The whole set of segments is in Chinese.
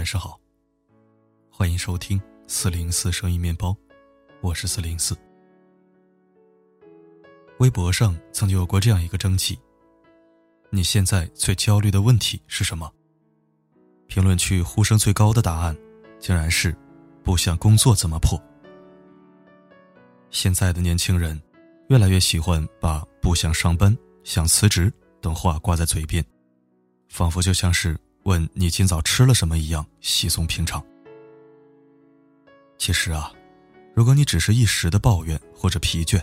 晚上好，欢迎收听四零四声音面包，我是四零四。微博上曾经有过这样一个征集：你现在最焦虑的问题是什么？评论区呼声最高的答案，竟然是不想工作怎么破。现在的年轻人，越来越喜欢把不想上班、想辞职等话挂在嘴边，仿佛就像是。问你今早吃了什么一样稀松平常。其实啊，如果你只是一时的抱怨或者疲倦，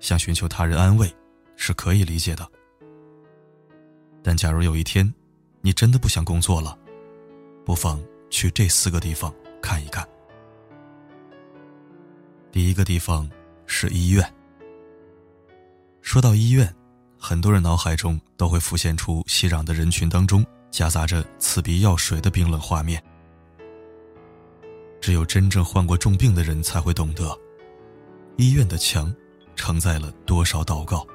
想寻求他人安慰，是可以理解的。但假如有一天，你真的不想工作了，不妨去这四个地方看一看。第一个地方是医院。说到医院，很多人脑海中都会浮现出熙攘的人群当中。夹杂着刺鼻药水的冰冷画面，只有真正患过重病的人才会懂得，医院的墙承载了多少祷告，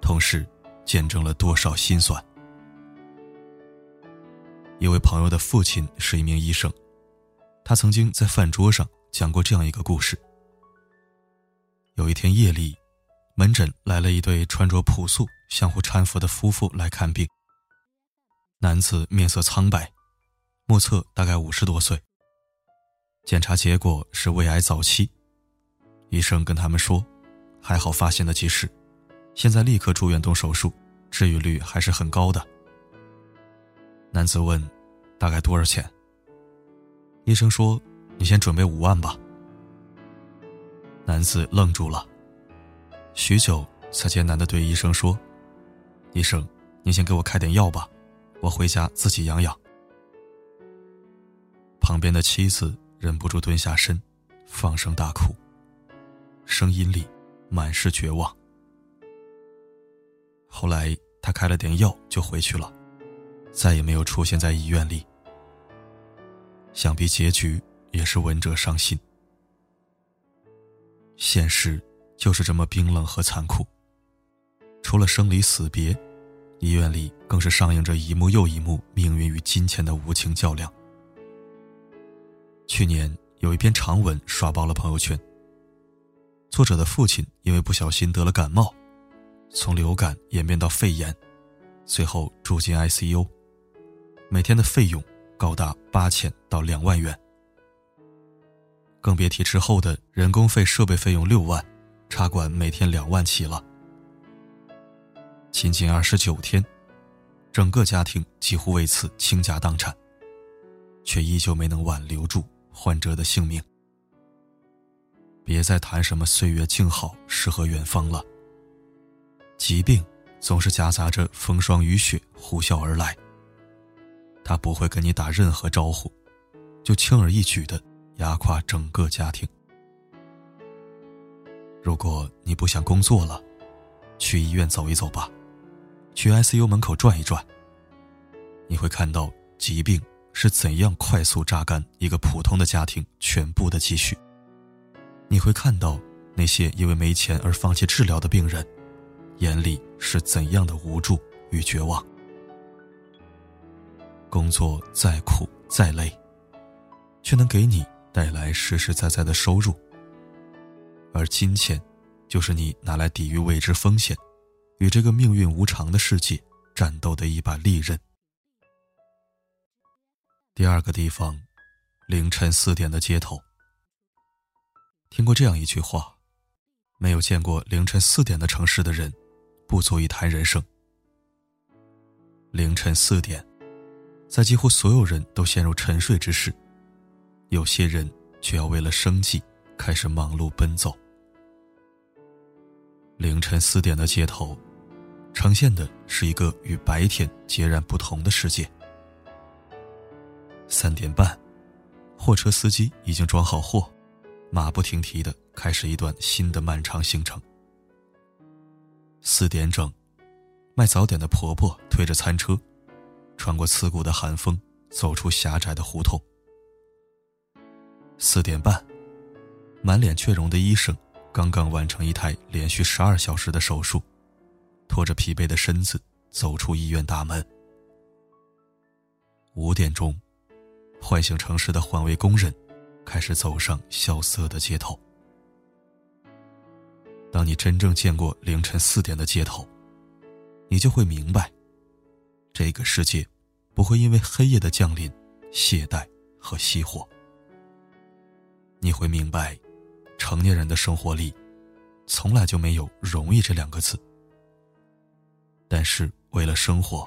同时见证了多少心酸。一位朋友的父亲是一名医生，他曾经在饭桌上讲过这样一个故事：有一天夜里，门诊来了一对穿着朴素、相互搀扶的夫妇来看病。男子面色苍白，目测大概五十多岁。检查结果是胃癌早期，医生跟他们说：“还好发现的及时，现在立刻住院动手术，治愈率还是很高的。”男子问：“大概多少钱？”医生说：“你先准备五万吧。”男子愣住了，许久才艰难的对医生说：“医生，您先给我开点药吧。”我回家自己养养。旁边的妻子忍不住蹲下身，放声大哭，声音里满是绝望。后来他开了点药就回去了，再也没有出现在医院里。想必结局也是闻者伤心。现实就是这么冰冷和残酷，除了生离死别。医院里更是上映着一幕又一幕命运与金钱的无情较量。去年有一篇长文刷爆了朋友圈。作者的父亲因为不小心得了感冒，从流感演变到肺炎，最后住进 ICU，每天的费用高达八千到两万元，更别提之后的人工费、设备费用六万，插管每天两万起了。仅仅二十九天，整个家庭几乎为此倾家荡产，却依旧没能挽留住患者的性命。别再谈什么岁月静好、诗和远方了。疾病总是夹杂着风霜雨雪呼啸而来，他不会跟你打任何招呼，就轻而易举的压垮整个家庭。如果你不想工作了，去医院走一走吧。去 ICU 门口转一转，你会看到疾病是怎样快速榨干一个普通的家庭全部的积蓄。你会看到那些因为没钱而放弃治疗的病人，眼里是怎样的无助与绝望。工作再苦再累，却能给你带来实实在在的收入，而金钱，就是你拿来抵御未知风险。与这个命运无常的世界战斗的一把利刃。第二个地方，凌晨四点的街头。听过这样一句话：没有见过凌晨四点的城市的人，不足以谈人生。凌晨四点，在几乎所有人都陷入沉睡之时，有些人却要为了生计开始忙碌奔走。凌晨四点的街头，呈现的是一个与白天截然不同的世界。三点半，货车司机已经装好货，马不停蹄的开始一段新的漫长行程。四点整，卖早点的婆婆推着餐车，穿过刺骨的寒风，走出狭窄的胡同。四点半，满脸雀容的医生。刚刚完成一台连续十二小时的手术，拖着疲惫的身子走出医院大门。五点钟，唤醒城市的环卫工人，开始走上萧瑟的街头。当你真正见过凌晨四点的街头，你就会明白，这个世界不会因为黑夜的降临懈怠和熄火。你会明白，成年人的生活里，从来就没有容易这两个字。但是为了生活，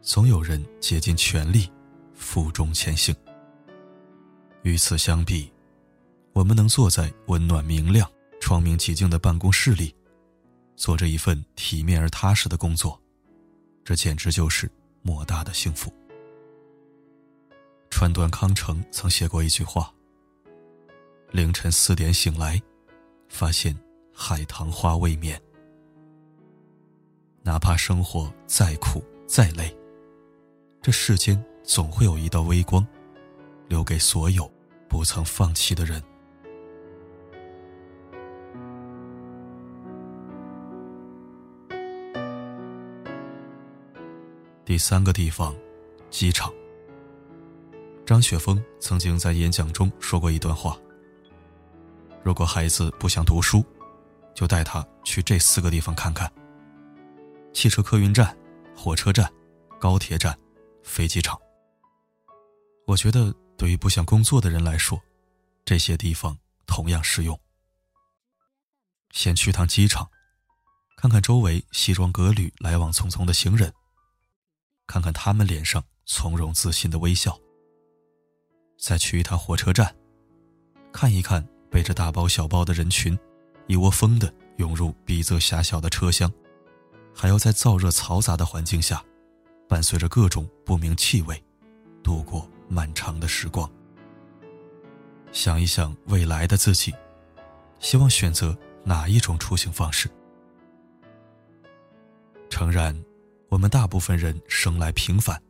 总有人竭尽全力。负重前行。与此相比，我们能坐在温暖明亮、窗明几净的办公室里，做着一份体面而踏实的工作，这简直就是莫大的幸福。川端康成曾写过一句话：“凌晨四点醒来，发现海棠花未眠。哪怕生活再苦再累，这世间……”总会有一道微光，留给所有不曾放弃的人。第三个地方，机场。张雪峰曾经在演讲中说过一段话：如果孩子不想读书，就带他去这四个地方看看：汽车客运站、火车站、高铁站、飞机场。我觉得，对于不想工作的人来说，这些地方同样适用。先去趟机场，看看周围西装革履、来往匆匆的行人，看看他们脸上从容自信的微笑。再去一趟火车站，看一看背着大包小包的人群，一窝蜂的涌入逼仄狭小的车厢，还要在燥热嘈杂的环境下，伴随着各种不明气味，度过。漫长的时光，想一想未来的自己，希望选择哪一种出行方式？诚然，我们大部分人生来平凡，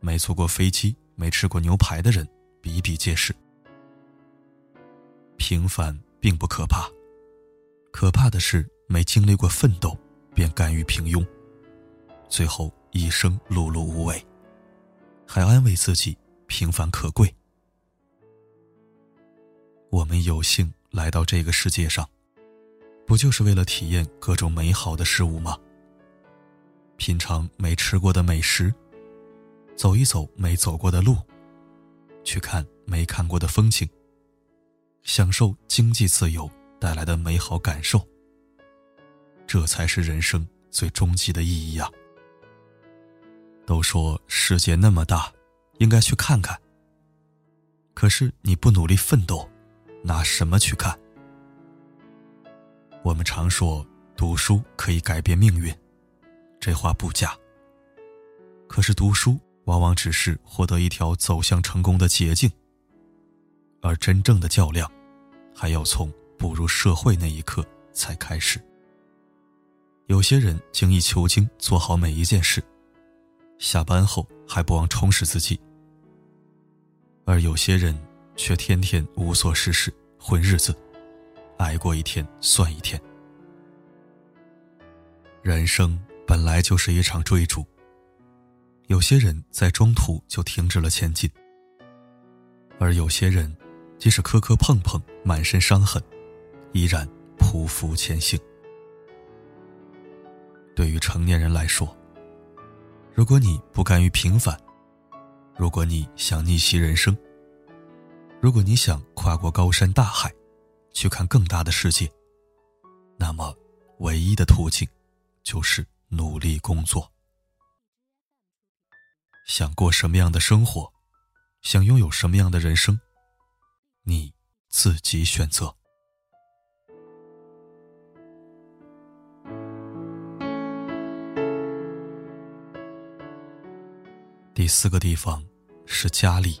没坐过飞机、没吃过牛排的人比比皆是。平凡并不可怕，可怕的是没经历过奋斗便甘于平庸，最后一生碌碌无为，还安慰自己。平凡可贵。我们有幸来到这个世界上，不就是为了体验各种美好的事物吗？品尝没吃过的美食，走一走没走过的路，去看没看过的风景，享受经济自由带来的美好感受。这才是人生最终极的意义啊！都说世界那么大。应该去看看。可是你不努力奋斗，拿什么去看？我们常说读书可以改变命运，这话不假。可是读书往往只是获得一条走向成功的捷径，而真正的较量，还要从步入社会那一刻才开始。有些人精益求精，做好每一件事，下班后还不忘充实自己。而有些人却天天无所事事混日子，挨过一天算一天。人生本来就是一场追逐，有些人在中途就停止了前进，而有些人即使磕磕碰碰、满身伤痕，依然匍匐前行。对于成年人来说，如果你不甘于平凡，如果你想逆袭人生，如果你想跨过高山大海，去看更大的世界，那么唯一的途径就是努力工作。想过什么样的生活，想拥有什么样的人生，你自己选择。第四个地方是家里。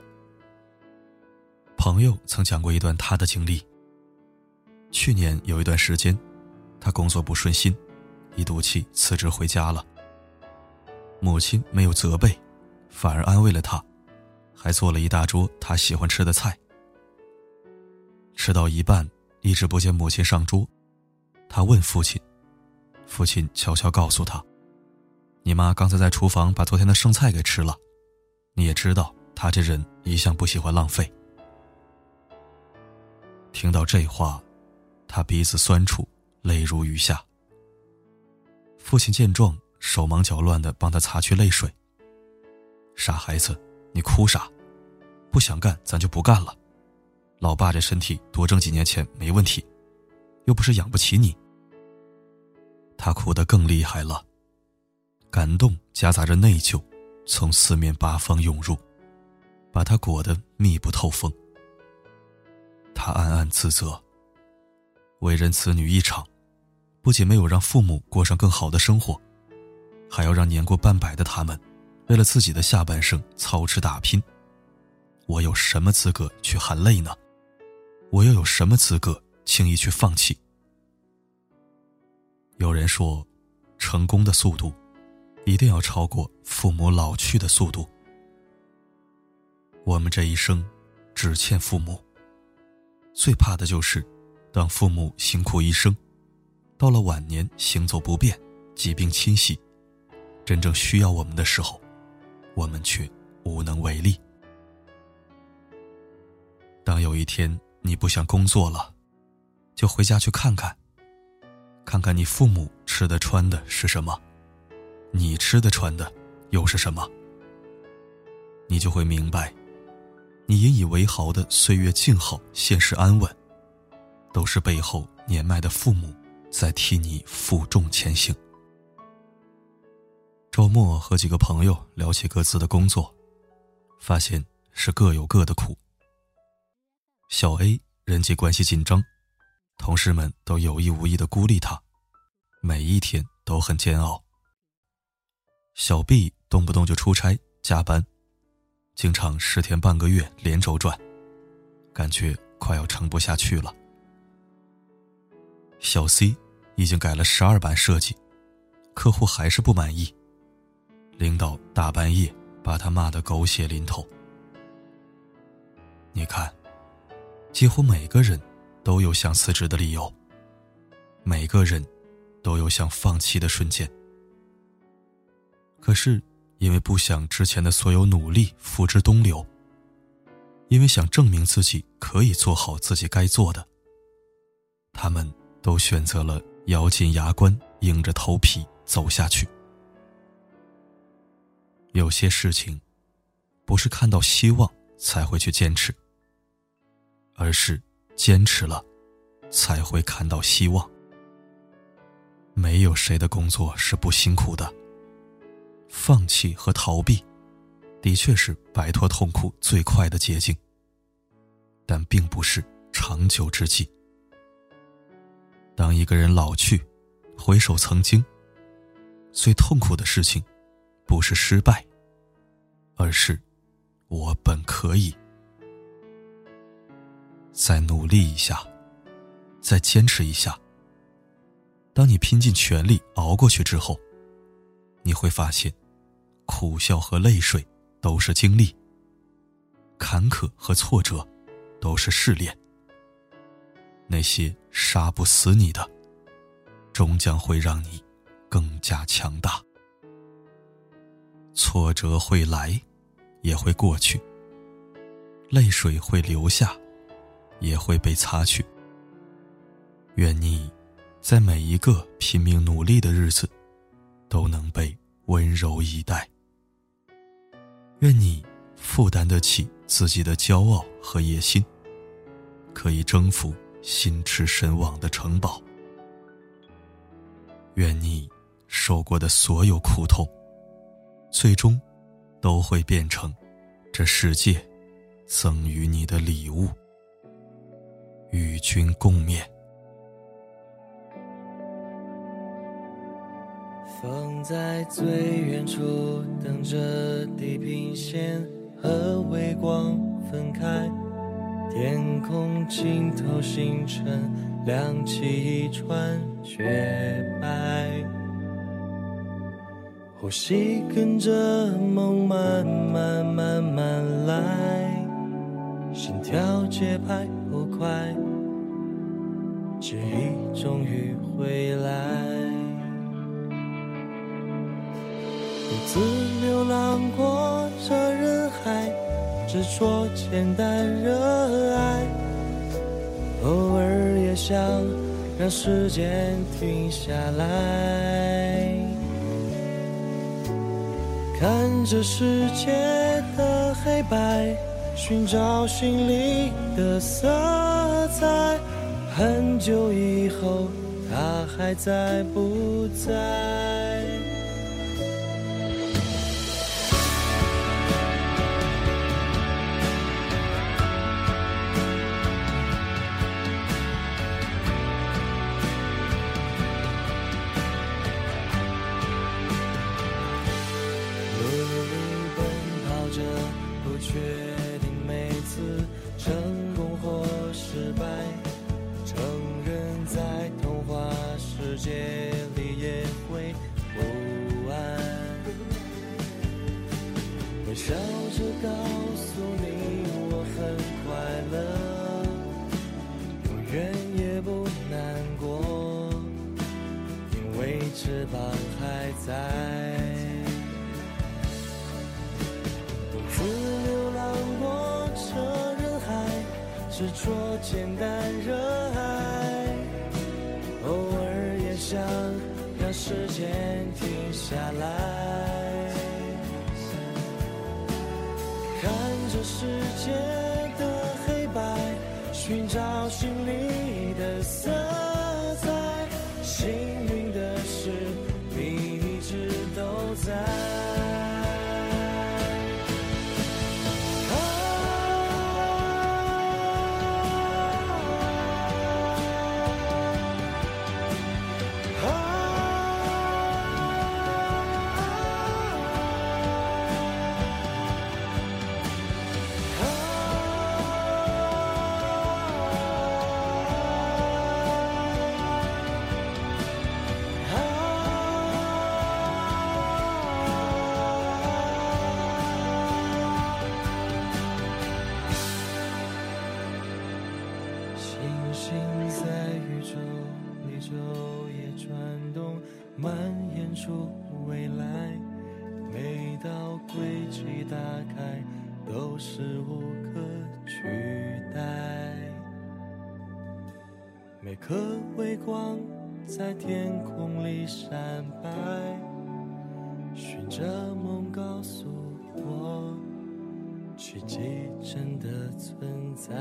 朋友曾讲过一段他的经历。去年有一段时间，他工作不顺心，一赌气辞职回家了。母亲没有责备，反而安慰了他，还做了一大桌他喜欢吃的菜。吃到一半，一直不见母亲上桌，他问父亲，父亲悄悄告诉他：“你妈刚才在厨房把昨天的剩菜给吃了。”你也知道，他这人一向不喜欢浪费。听到这话，他鼻子酸楚，泪如雨下。父亲见状，手忙脚乱的帮他擦去泪水。傻孩子，你哭啥？不想干，咱就不干了。老爸这身体多挣几年钱没问题，又不是养不起你。他哭得更厉害了，感动夹杂着内疚，从四面八方涌入，把他裹得密不透风。他暗暗自责。为人子女一场，不仅没有让父母过上更好的生活，还要让年过半百的他们，为了自己的下半生操持打拼。我有什么资格去含泪呢？我又有什么资格轻易去放弃？有人说，成功的速度，一定要超过父母老去的速度。我们这一生，只欠父母。最怕的就是，当父母辛苦一生，到了晚年行走不便、疾病侵袭，真正需要我们的时候，我们却无能为力。当有一天你不想工作了，就回家去看看，看看你父母吃的穿的是什么，你吃的穿的又是什么，你就会明白。你引以为豪的岁月静好、现实安稳，都是背后年迈的父母在替你负重前行。周末和几个朋友聊起各自的工作，发现是各有各的苦。小 A 人际关系紧张，同事们都有意无意的孤立他，每一天都很煎熬。小 B 动不动就出差加班。经常十天半个月连轴转，感觉快要撑不下去了。小 C 已经改了十二版设计，客户还是不满意，领导大半夜把他骂得狗血淋头。你看，几乎每个人都有想辞职的理由，每个人都有想放弃的瞬间，可是。因为不想之前的所有努力付之东流，因为想证明自己可以做好自己该做的，他们都选择了咬紧牙关，硬着头皮走下去。有些事情，不是看到希望才会去坚持，而是坚持了，才会看到希望。没有谁的工作是不辛苦的。放弃和逃避，的确是摆脱痛苦最快的捷径，但并不是长久之计。当一个人老去，回首曾经，最痛苦的事情，不是失败，而是我本可以再努力一下，再坚持一下。当你拼尽全力熬过去之后，你会发现。苦笑和泪水都是经历，坎坷和挫折都是试炼。那些杀不死你的，终将会让你更加强大。挫折会来，也会过去；泪水会流下，也会被擦去。愿你，在每一个拼命努力的日子，都能被温柔以待。愿你负担得起自己的骄傲和野心，可以征服心驰神往的城堡。愿你受过的所有苦痛，最终都会变成这世界赠予你的礼物，与君共勉。风在最远处等着地平线和微光分开，天空尽头星辰亮起一串雪白，呼吸跟着梦慢慢慢慢来，心跳节拍快，记忆终于回来。独自流浪过这人海，执着、简单、热爱，偶尔也想让时间停下来，看着世界的黑白，寻找心里的色很久以后他还在不在。努力奔跑着不确定每次告诉你我很快乐永远也不难过因为翅膀还在独自流浪过这人海执着简单热爱。偶尔也想让时间停下来。看这世界的黑白，寻找轨迹打开都是无可取代。每颗微光在天空里闪白，循着梦告诉我，奇迹真的存在。